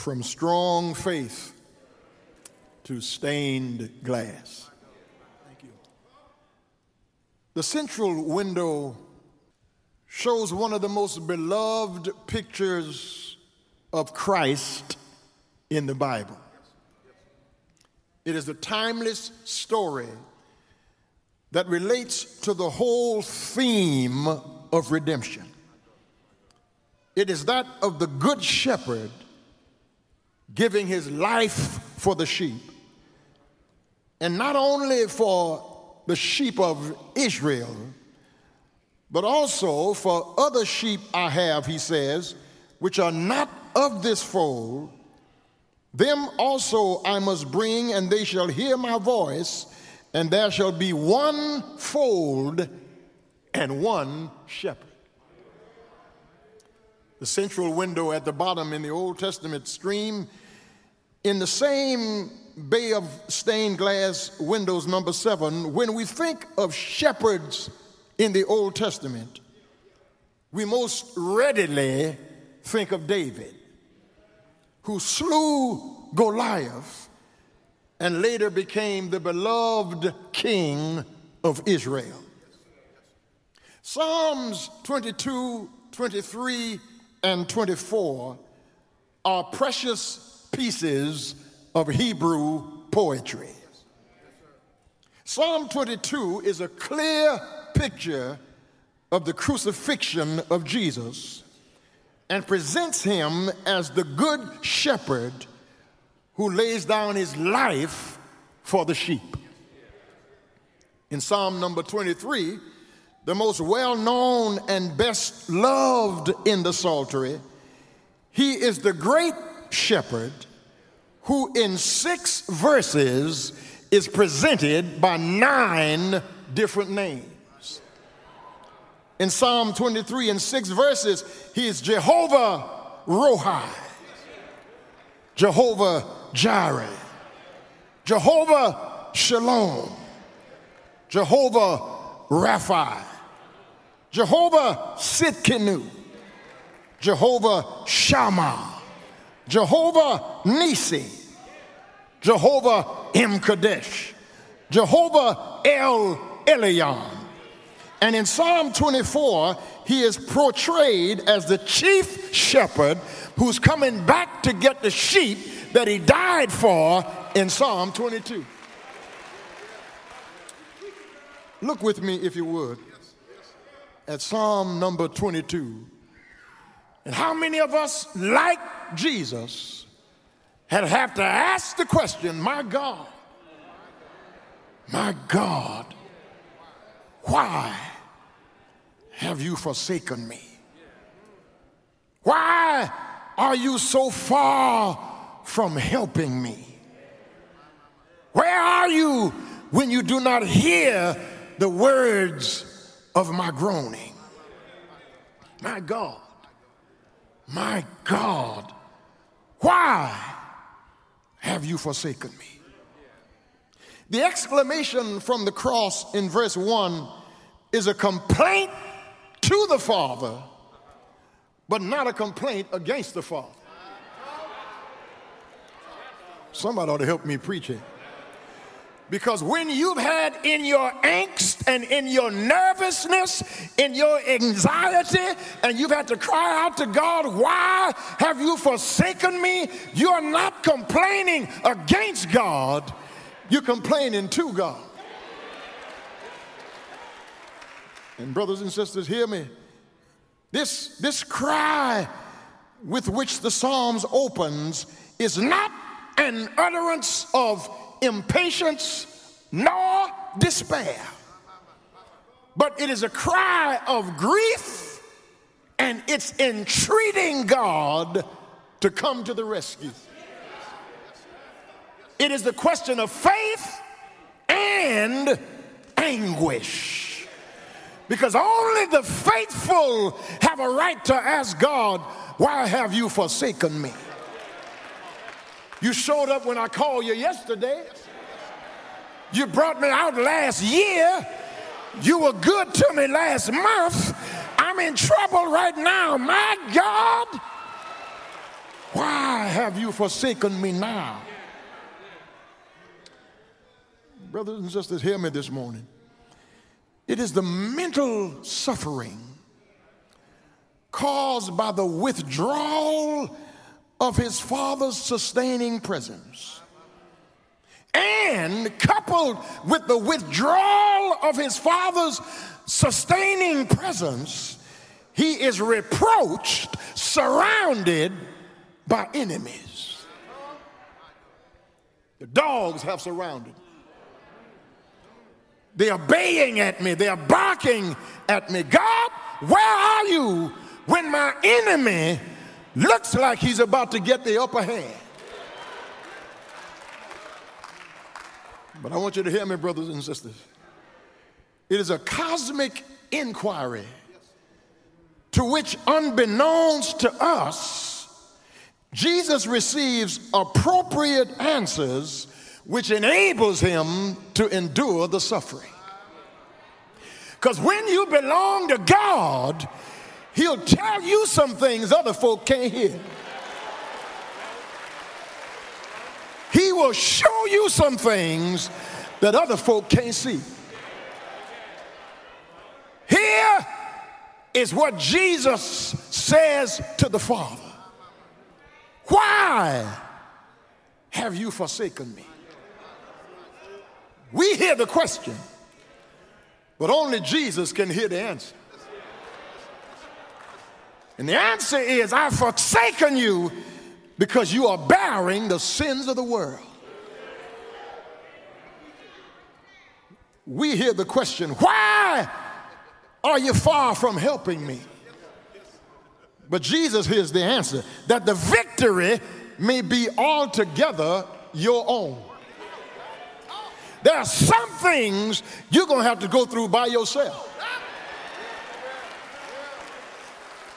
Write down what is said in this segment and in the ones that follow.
from strong faith to stained glass. Thank you. The central window shows one of the most beloved pictures of Christ in the Bible. It is a timeless story that relates to the whole theme of redemption. It is that of the Good Shepherd giving his life for the sheep. And not only for the sheep of Israel, but also for other sheep I have, he says, which are not of this fold. Them also I must bring, and they shall hear my voice, and there shall be one fold and one shepherd. The central window at the bottom in the Old Testament stream, in the same bay of stained glass windows, number seven, when we think of shepherds in the Old Testament, we most readily think of David, who slew Goliath and later became the beloved king of Israel. Psalms 22, 23, and 24 are precious pieces of Hebrew poetry. Psalm 22 is a clear picture of the crucifixion of Jesus and presents him as the good shepherd who lays down his life for the sheep. In Psalm number 23, the most well known and best loved in the Psaltery, he is the great shepherd who, in six verses, is presented by nine different names. In Psalm 23, in six verses, he is Jehovah Rohi, Jehovah Jireh, Jehovah Shalom, Jehovah Rapha, Jehovah Tsidkenu, Jehovah Shammah, Jehovah Nisi, Jehovah M'Kaddesh, Jehovah El Elyon. And in Psalm 24, he is portrayed as the chief shepherd who's coming back to get the sheep that he died for in Psalm 22. Look with me, if you would, at Psalm number 22. And how many of us, like Jesus, had have to ask the question, My God, my God, why have you forsaken me? Why are you so far from helping me? Where are you when you do not hear the words of my groaning? My God, my God, why have you forsaken me? The exclamation from the cross in verse 1 is a complaint to the Father, but not a complaint against the Father. Somebody ought to help me preach it. Because when you've had in your angst and in your nervousness, in your anxiety, and you've had to cry out to God, Why have you forsaken me? You're not complaining against God, you're complaining to God. And, brothers and sisters, hear me. This, this cry with which the Psalms opens is not an utterance of impatience nor despair, but it is a cry of grief and it's entreating God to come to the rescue. It is the question of faith and anguish. Because only the faithful have a right to ask God, Why have you forsaken me? You showed up when I called you yesterday. You brought me out last year. You were good to me last month. I'm in trouble right now. My God. Why have you forsaken me now? Brothers and sisters, hear me this morning. It is the mental suffering caused by the withdrawal of his father's sustaining presence. And coupled with the withdrawal of his father's sustaining presence, he is reproached, surrounded by enemies. The dogs have surrounded. They are baying at me, they are barking at me. God, where are you when my enemy looks like he's about to get the upper hand? But I want you to hear me, brothers and sisters. It is a cosmic inquiry to which, unbeknownst to us, Jesus receives appropriate answers which enables him to endure the suffering. Because when you belong to God, he'll tell you some things other folk can't hear. He will show you some things that other folk can't see. Here is what Jesus says to the Father Why have you forsaken me? We hear the question, but only Jesus can hear the answer. And the answer is, I've forsaken you because you are bearing the sins of the world. We hear the question, why are you far from helping me? But Jesus hears the answer that the victory may be altogether your own. There are some things you're going to have to go through by yourself.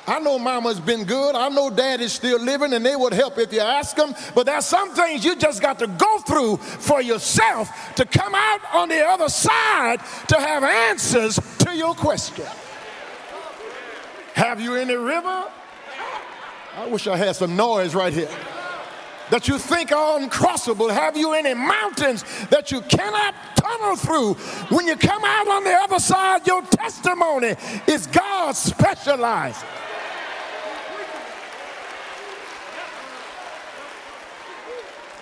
I know mama's been good. I know daddy's still living and they would help if you ask them. But there's some things you just got to go through for yourself to come out on the other side to have answers to your question. Have you any river? I wish I had some noise right here. That you think are uncrossable? Have you any mountains that you cannot tunnel through? When you come out on the other side, your testimony is God specialized.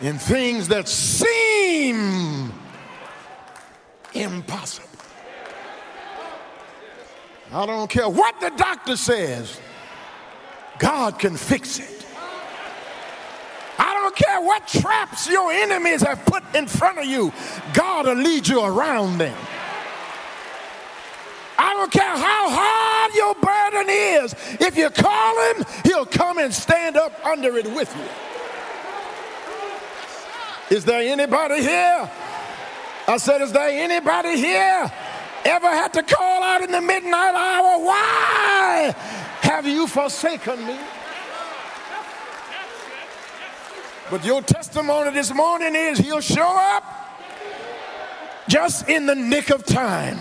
In things that seem impossible. I don't care what the doctor says, God can fix it. I don't care what traps your enemies have put in front of you, God will lead you around them. I don't care how hard your burden is, if you call him, he'll come and stand up under it with you. Is there anybody here? I said, Is there anybody here ever had to call out in the midnight hour? Why have you forsaken me? But your testimony this morning is he'll show up just in the nick of time.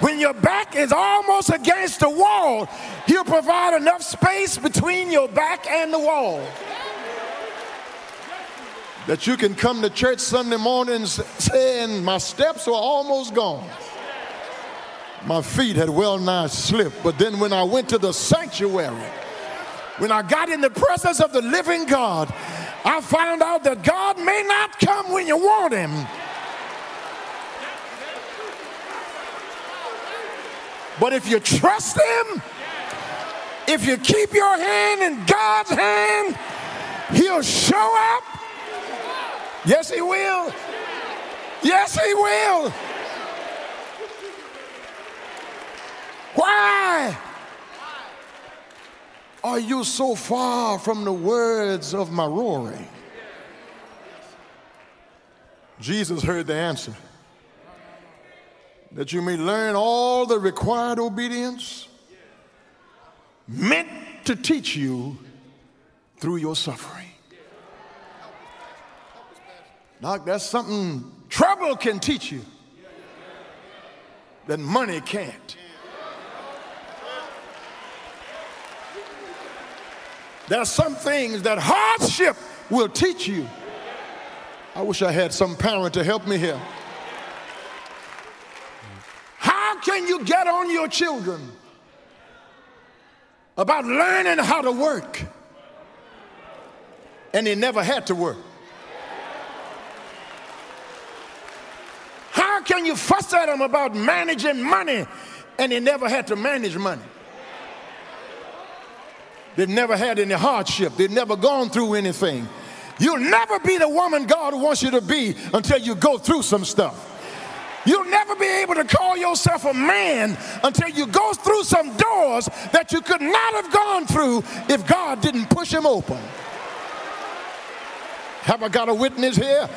When your back is almost against the wall, he'll provide enough space between your back and the wall that you can come to church Sunday mornings saying, My steps are almost gone. My feet had well nigh slipped. But then when I went to the sanctuary, when I got in the presence of the living God, I found out that God may not come when you want him. But if you trust him, if you keep your hand in God's hand, he'll show up Yes, He will. Yes, He will. Why are you so far from the words of my roaring? Jesus heard the answer that you may learn all the required obedience meant to teach you through your suffering. Doc, that's something trouble can teach you that money can't. There are some things that hardship will teach you. I wish I had some parent to help me here. How can you get on your children about learning how to work and they never had to work? How can you fuss at them about managing money and they never had to manage money? They've never had any hardship. They've never gone through anything. You'll never be the woman God wants you to be until you go through some stuff. You'll never be able to call yourself a man until you go through some doors that you could not have gone through if God didn't push them open. Have I got a witness here?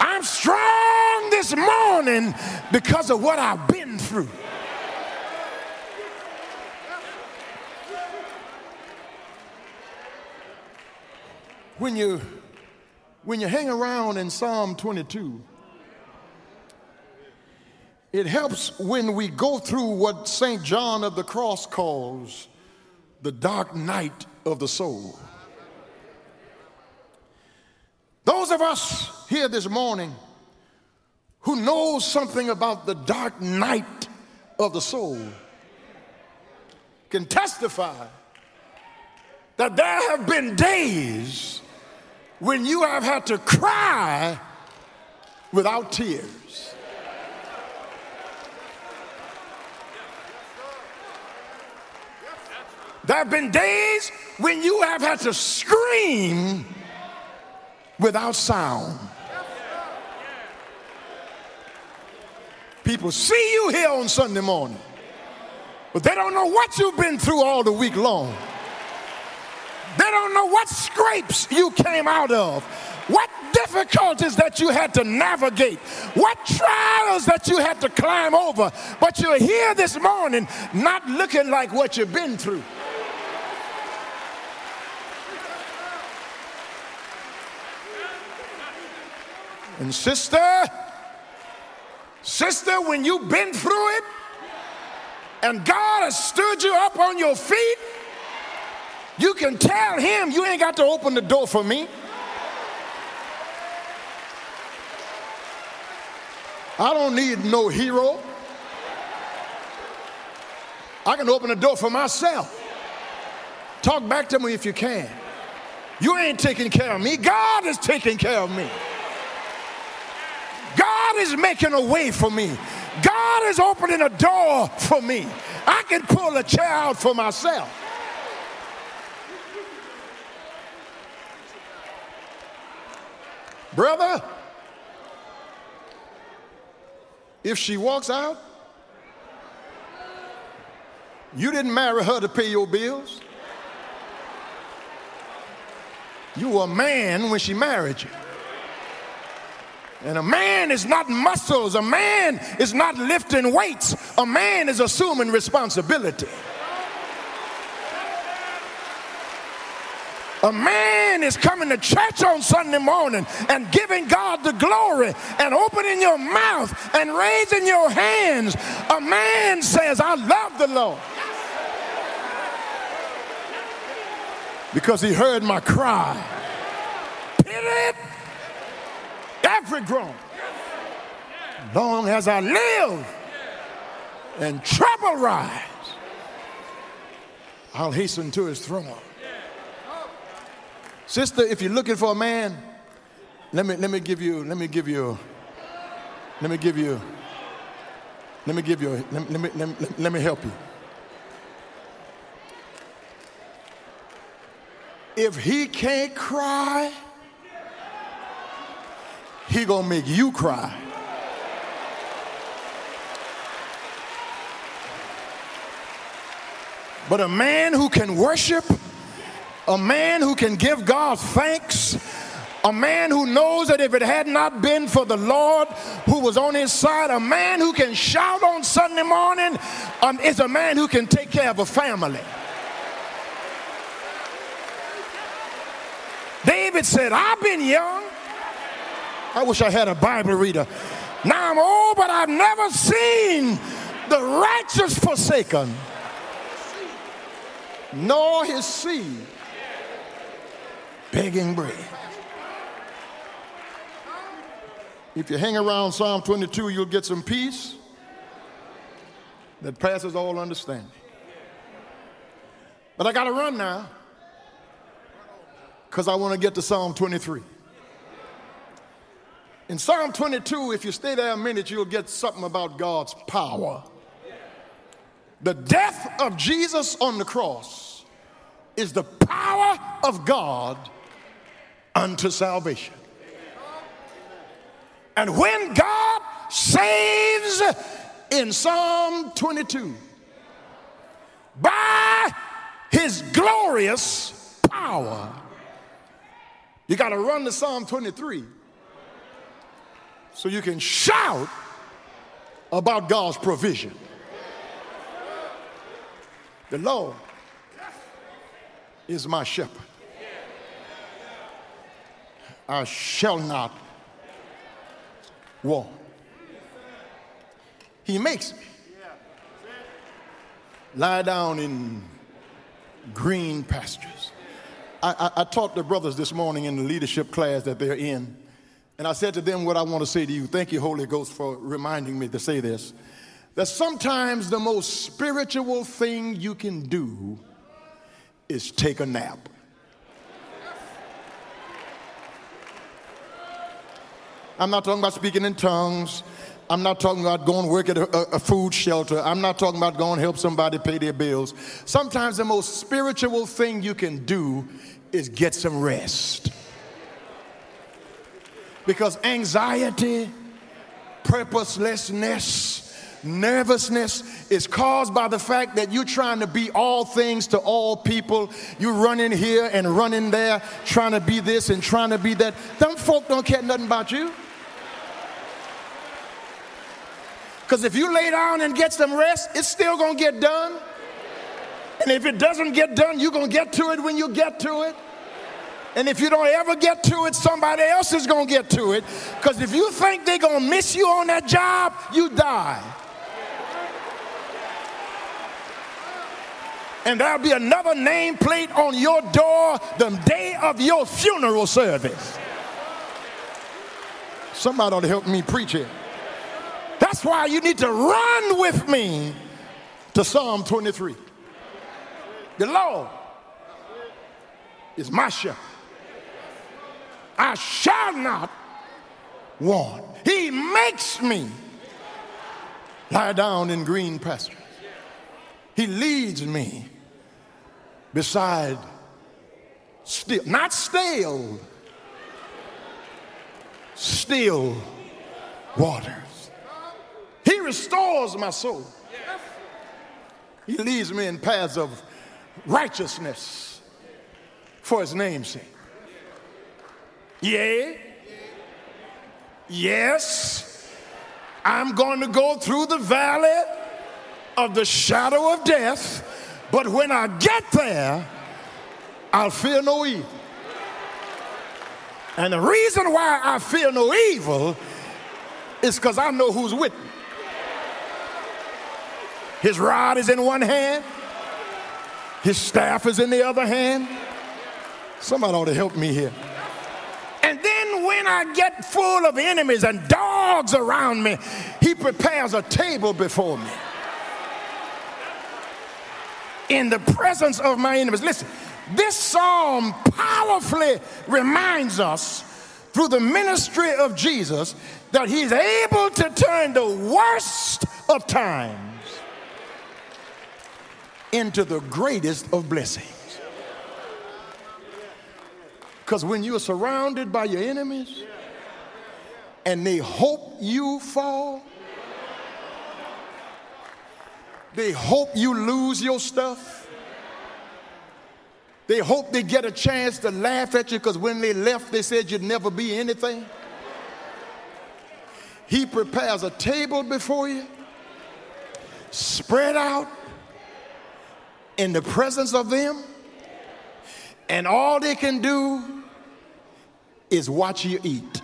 I'm strong this morning because of what I've been through. When you when you hang around in Psalm 22, it helps when we go through what St. John of the Cross calls the dark night of the soul. Those of us here this morning who knows something about the dark night of the soul can testify that there have been days when you have had to cry without tears. There have been days when you have had to scream without sound. People see you here on Sunday morning, but they don't know what you've been through all the week long. They don't know what scrapes you came out of, what difficulties that you had to navigate, what trials that you had to climb over. But you're here this morning not looking like what you've been through. And sister, sister, when you've been through it and God has stood you up on your feet, you can tell him you ain't got to open the door for me. I don't need no hero. I can open the door for myself. Talk back to me if you can. You ain't taking care of me. God is taking care of me. God is making a way for me. God is opening a door for me. I can pull a chair out for myself. Brother, if she walks out, you didn't marry her to pay your bills. You were a man when she married you. And a man is not muscles, a man is not lifting weights, a man is assuming responsibility. A man is coming to church on Sunday morning and giving God the glory and opening your mouth and raising your hands. A man says, I love the Lord. Because he heard my cry. Pity Long as I live and trouble rise, I'll hasten to his throne. Sister, if you're looking for a man, let me let me give you let me give you let me give you let me give you let, let me, let, me, let me help you. If he can't cry, he gonna make you cry. But a man who can worship a man who can give God thanks, a man who knows that if it had not been for the Lord who was on his side, a man who can shout on Sunday morning um, is a man who can take care of a family. David said, I've been young. I wish I had a Bible reader. Now I'm old, but I've never seen the righteous forsaken, nor his seed begging bread. If you hang around Psalm 22, you'll get some peace that passes all understanding. But I got to run now because I want to get to Psalm 23. In Psalm 22, if you stay there a minute, you'll get something about God's power. The death of Jesus on the cross is the power of God unto salvation. And when God saves in Psalm 22, by his glorious power, you got to run to Psalm 23 so you can shout about God's provision. The Lord is my shepherd. I shall not want. He makes me lie down in green pastures. I, I, I taught the brothers this morning in the leadership class that they're in, and I said to them what I want to say to you. Thank you, Holy Ghost, for reminding me to say this. That sometimes the most spiritual thing you can do is take a nap. I'm not talking about speaking in tongues. I'm not talking about going to work at a, a, food shelter. I'm not talking about going to help somebody pay their bills. Sometimes the most spiritual thing you can do is get some rest. Because anxiety, purposelessness, nervousness is caused by the fact that you're trying to be all things to all people. You're running here and running there, trying to be this and trying to be that. Them folk don't care nothing about you. Because if you lay down and get some rest, it's still going to get done. And if it doesn't get done, you're going to get to it when you get to it. And if you don't ever get to it, somebody else is going to get to it. Because if you think they're going to miss you on that job, you die. And there'll be another nameplate on your door the day of your funeral service. Somebody ought to help me preach it. That's why you need to run with me to Psalm 23. The Lord is my shepherd. I shall not want. He makes me lie down in green pastures. He leads me beside still, not stale, still waters. He restores my soul. He leads me in paths of righteousness for his name's sake. Yea, yes, I'm going to go through the valley of the shadow of death, but when I get there, I'll fear no evil. And the reason why I fear no evil is because I know who's with me. His rod is in one hand, his staff is in the other hand. Somebody ought to help me here. When I get full of enemies and dogs around me, he prepares a table before me. In the presence of my enemies. Listen, this psalm powerfully reminds us through the ministry of Jesus that he's able to turn the worst of times into the greatest of blessings. Because when you're surrounded by your enemies and they hope you fall, they hope you lose your stuff. They hope they get a chance to laugh at you because when they left, they said you'd never be anything. He prepares a table before you, spread out in the presence of them, and all they can do is watch you eat.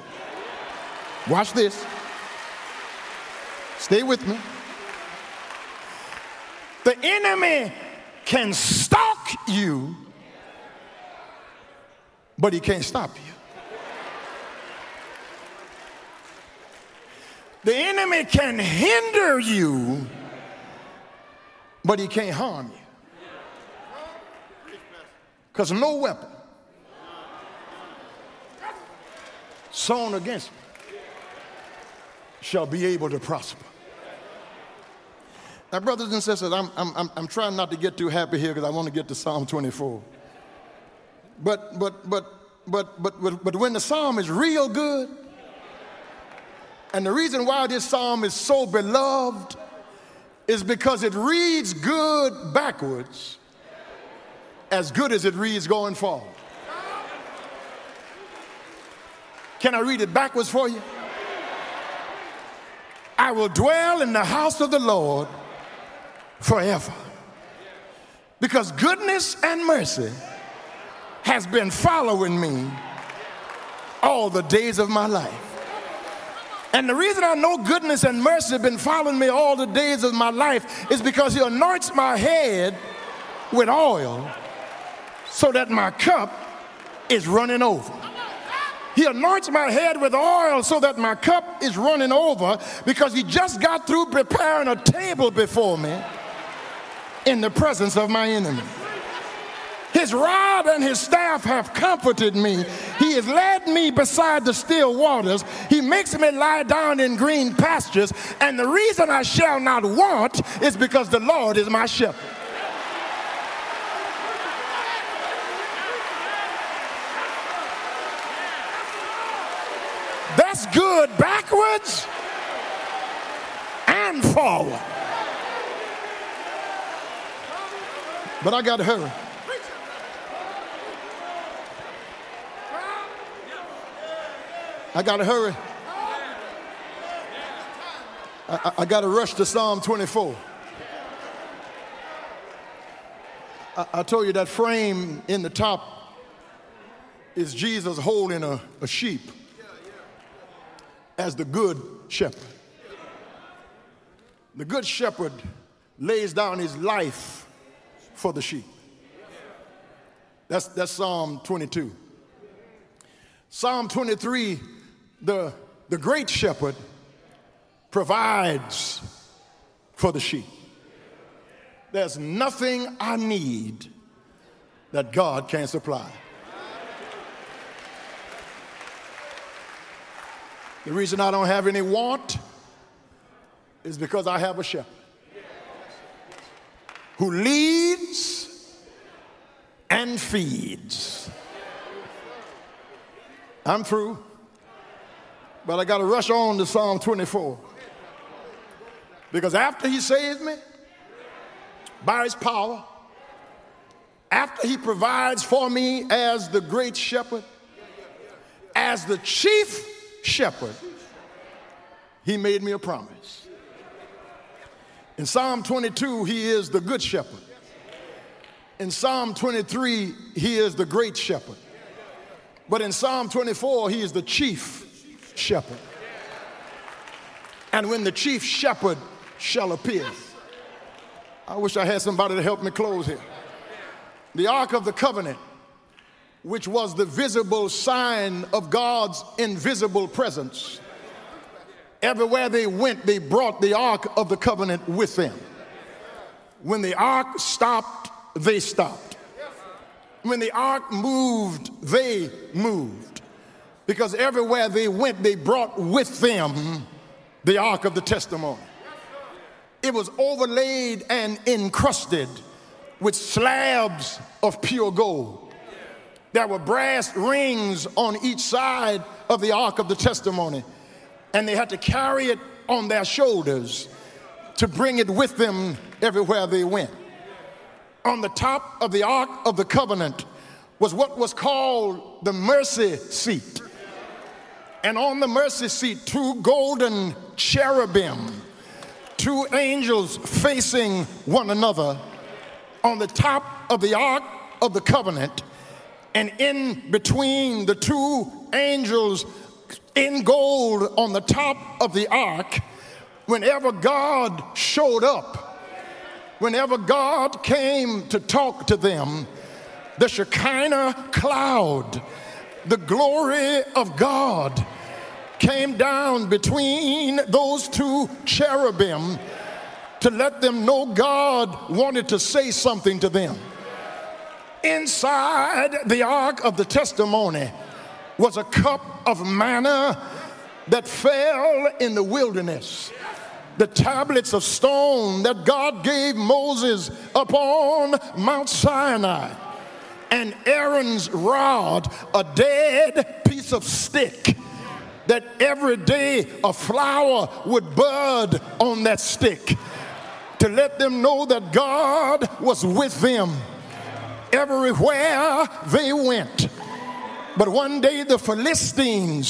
Watch this. Stay with me. The enemy can stalk you, but he can't stop you. The enemy can hinder you, but he can't harm you. Because no weapon sown against me shall be able to prosper. Now, brothers and sisters, I'm, I'm, I'm trying not to get too happy here because I want to get to Psalm 24. But, but, but, but, but, but, but when the psalm is real good, and the reason why this psalm is so beloved is because it reads good backwards as good as it reads going forward. Can I read it backwards for you? I will dwell in the house of the Lord forever. Because goodness and mercy has been following me all the days of my life. And the reason I know goodness and mercy have been following me all the days of my life is because he anoints my head with oil so that my cup is running over. He anoints my head with oil so that my cup is running over because he just got through preparing a table before me in the presence of my enemy. His rod and his staff have comforted me. He has led me beside the still waters. He makes me lie down in green pastures. And the reason I shall not want is because the Lord is my shepherd. That's good backwards and forward. But I got to hurry. I got to hurry. I, I, got to rush to Psalm 24. I, I, told you that frame in the top is Jesus holding a, a sheep as the good shepherd. The good shepherd lays down his life for the sheep. That's, that's Psalm 22. Psalm 23 the, the great shepherd provides for the sheep. There's nothing I need that God can't supply. The reason I don't have any want is because I have a shepherd who leads and feeds. I'm through. But I got to rush on to Psalm 24. Because after he saves me by his power, after he provides for me as the great shepherd, as the chief shepherd, he made me a promise. In Psalm 22, he is the good shepherd. In Psalm 23, he is the great shepherd. But in Psalm 24, he is the chief shepherd. And when the chief shepherd shall appear, I wish I had somebody to help me close here. The Ark of the Covenant, which was the visible sign of God's invisible presence, everywhere they went, they brought the Ark of the Covenant with them. When the Ark stopped, they stopped. When the Ark moved, they moved because everywhere they went, they brought with them the Ark of the Testimony. It was overlaid and encrusted with slabs of pure gold. There were brass rings on each side of the Ark of the Testimony, and they had to carry it on their shoulders to bring it with them everywhere they went. On the top of the Ark of the Covenant was what was called the mercy seat and on the mercy seat, two golden cherubim, two angels facing one another on the top of the ark of the covenant, and in between the two angels in gold on the top of the ark, whenever God showed up, whenever God came to talk to them, the Shekinah cloud the glory of God came down between those two cherubim to let them know God wanted to say something to them. Inside the ark of the testimony was a cup of manna that fell in the wilderness. The tablets of stone that God gave Moses upon Mount Sinai. And Aaron's rod, a dead piece of stick that every day a flower would bud on that stick to let them know that God was with them everywhere they went. But one day the Philistines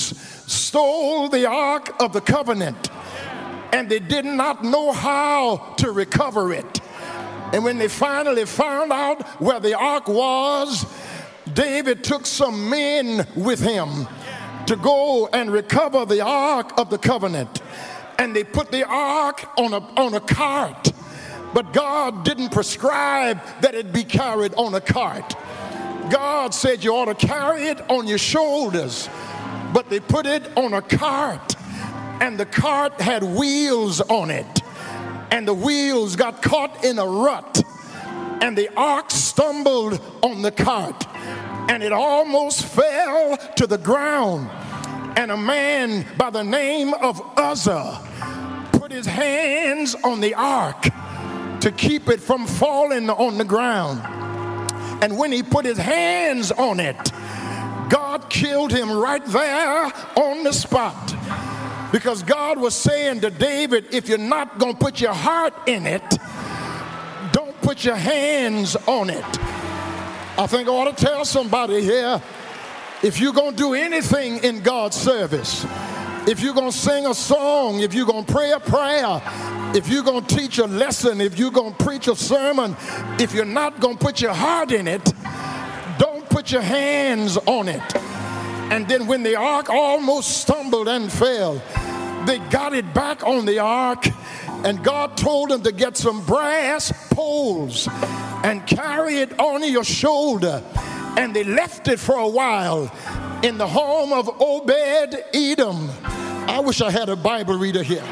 stole the Ark of the Covenant and they did not know how to recover it. And when they finally found out where the ark was, David took some men with him to go and recover the ark of the covenant. And they put the ark on a, on a cart. But God didn't prescribe that it be carried on a cart. God said you ought to carry it on your shoulders. But they put it on a cart. And the cart had wheels on it. And the wheels got caught in a rut. And the ark stumbled on the cart and it almost fell to the ground. And a man by the name of Uzzah put his hands on the ark to keep it from falling on the ground. And when he put his hands on it, God killed him right there on the spot. Because God was saying to David, if you're not going to put your heart in it, don't put your hands on it. I think I ought to tell somebody here if you're going to do anything in God's service, if you're going to sing a song, if you're going to pray a prayer, if you're going to teach a lesson, if you're going to preach a sermon, if you're not going to put your heart in it, don't put your hands on it. And then when the ark almost stumbled and fell, they got it back on the ark and God told him to get some brass poles and carry it on your shoulder. And they left it for a while in the home of Obed Edom. I wish I had a Bible reader here.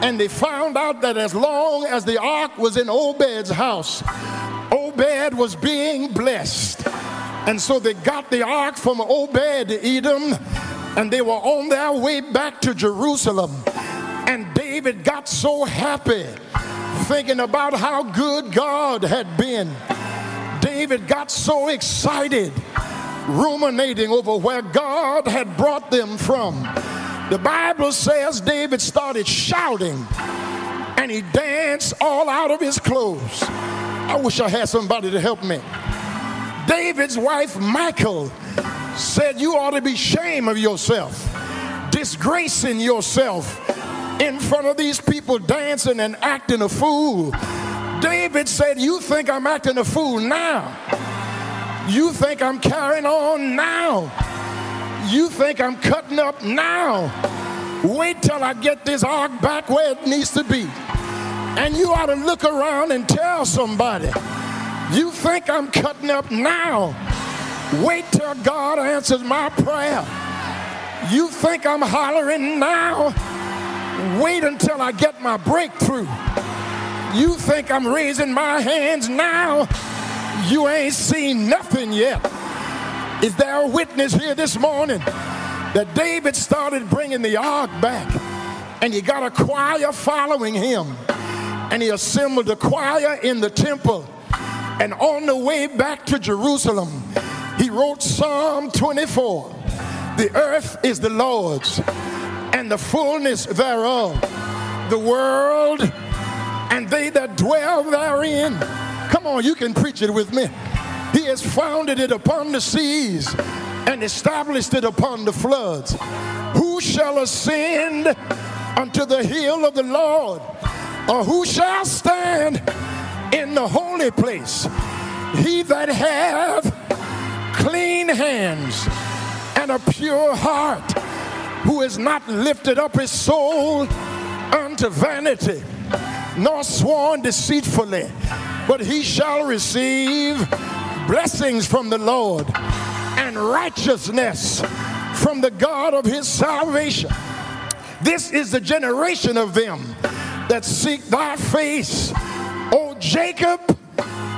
And they found out that as long as the ark was in Obed's house, Obed was being blessed. And so they got the ark from Obed Edom and they were on their way back to Jerusalem. And David got so happy thinking about how good God had been. David got so excited ruminating over where God had brought them from. The Bible says David started shouting and he danced all out of his clothes. I wish I had somebody to help me. David's wife, Michal, said, You ought to be ashamed of yourself, disgracing yourself in front of these people dancing and acting a fool. David said, You think I'm acting a fool now? You think I'm carrying on now? You think I'm cutting up now? Wait till I get this ark back where it needs to be. And you ought to look around and tell somebody, You think I'm cutting up now? Wait till God answers my prayer. You think I'm hollering now? Wait until I get my breakthrough. You think I'm raising my hands now? You ain't seen nothing yet. Is there a witness here this morning that David started bringing the ark back and he got a choir following him and he assembled a choir in the temple and on the way back to Jerusalem he wrote Psalm 24 The earth is the Lord's and the fullness thereof, the world and they that dwell therein. Come on, you can preach it with me. He has founded it upon the seas and established it upon the floods. Who shall ascend unto the hill of the Lord? Or who shall stand in the holy place? He that hath clean hands and a pure heart who has not lifted up his soul unto vanity, nor sworn deceitfully, but he shall receive blessings from the Lord and righteousness from the God of his salvation. This is the generation of them that seek thy face, O Jacob.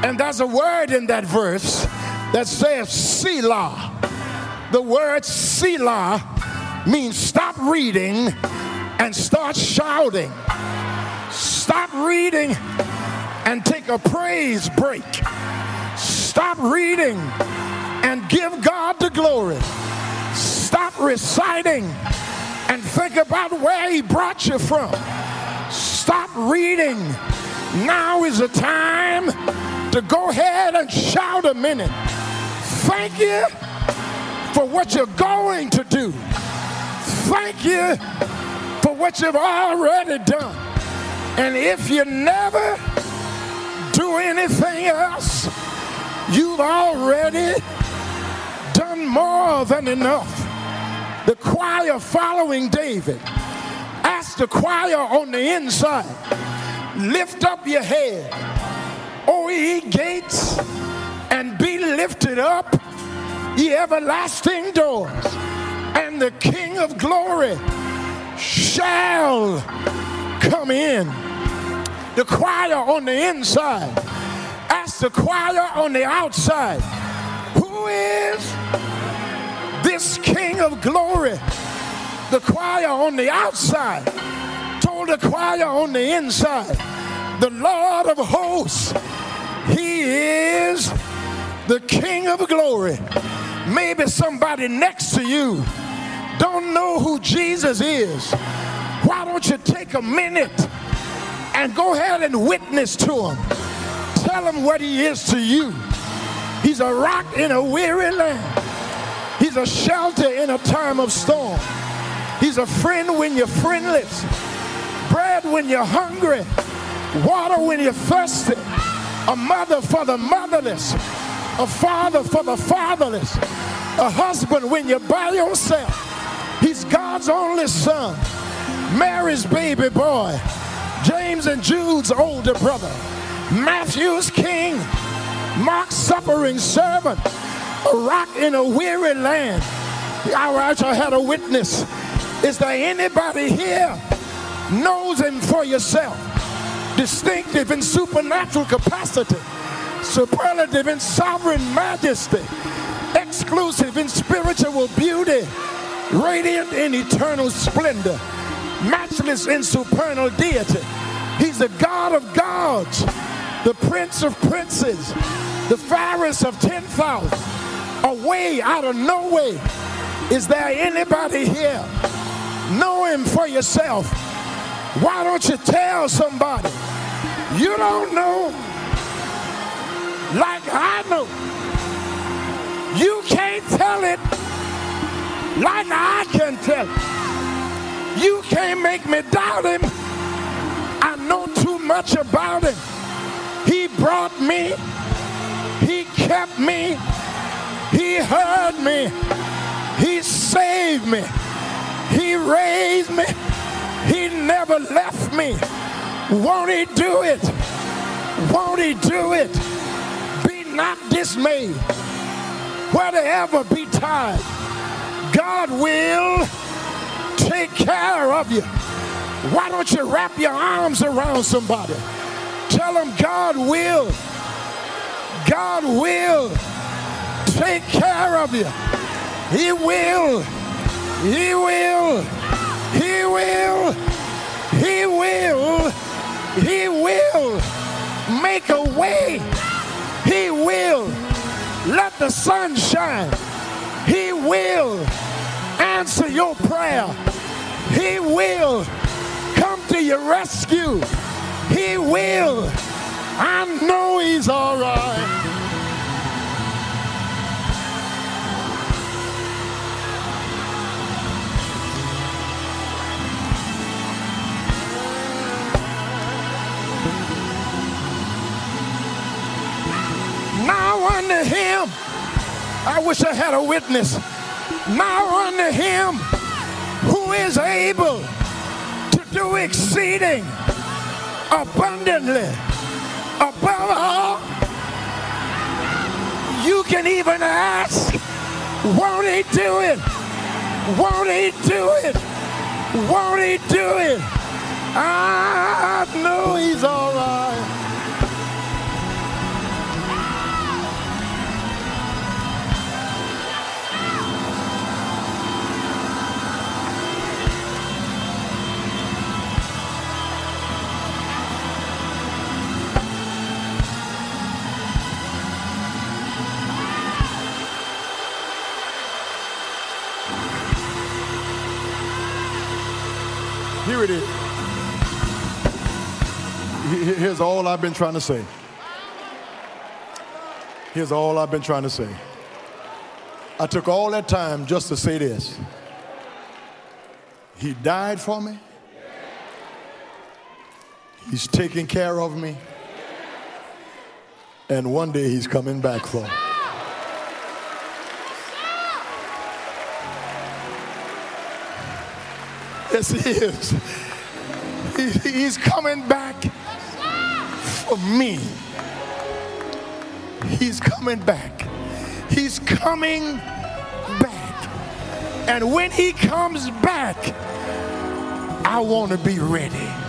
And there's a word in that verse that says Selah. The word Selah means stop reading and start shouting. Stop reading and take a praise break. Stop reading and give God the glory. Stop reciting and think about where He brought you from. Stop reading. Now is the time to go ahead and shout a minute. Thank you for what you're going to do. Thank you for what you've already done. And if you never do anything else, you've already done more than enough. The choir following David asked the choir on the inside, lift up your head, O ye gates, and be lifted up, ye everlasting doors, and the King of glory shall come in. The choir on the inside. Asked the choir on the outside, Who is this King of glory? The choir on the outside. Told the choir on the inside, The Lord of hosts, He is the King of glory. Maybe somebody next to you don't know who Jesus is, why don't you take a minute and go ahead and witness to him? Tell him what he is to you. He's a rock in a weary land. He's a shelter in a time of storm. He's a friend when you're friendless, bread when you're hungry, water when you're thirsty, a mother for the motherless, a father for the fatherless, a husband when you're by yourself. He's God's only son, Mary's baby boy, James and Jude's older brother, Matthew's king, Mark's suffering servant, a rock in a weary land. All right, I had a witness. Is there anybody here knows him for yourself? Distinctive in supernatural capacity, superlative in sovereign majesty, exclusive in spiritual beauty, radiant in eternal splendor, matchless in supernal deity. He's the God of gods, the Prince of princes, the fairest of 10,000, a way out of no way. Is there anybody here? Know him for yourself. Why don't you tell somebody? You don't know like I know. You can't tell it like I can tell it. You can't make me doubt him. I know too much about him. He brought me, he kept me, he heard me, he saved me, he raised me, he never left me. Won't he do it? Won't he do it? Be not dismayed. Whatever be tired, God will take care of you. Why don't you wrap your arms around somebody? Tell them God will. God will take care of you. He will. He will. He will. He will. He will make a way. He will let the sun shine. He will answer your prayer. He will come to your rescue. He will. I know He's all right. Now unto him, I wish I had a witness. Now unto him who is able to do exceeding abundantly above all you can even ask Won't he do it? Won't he do it? Won't he do it? I know he's all right. Here's all I've been trying to say. Here's all I've been trying to say. I took all that time just to say this. He died for me. He's taking care of me. And one day he's coming back for me. Yes, he is. He's coming back for me. He's coming back. He's coming back. And when he comes back, I want to be ready.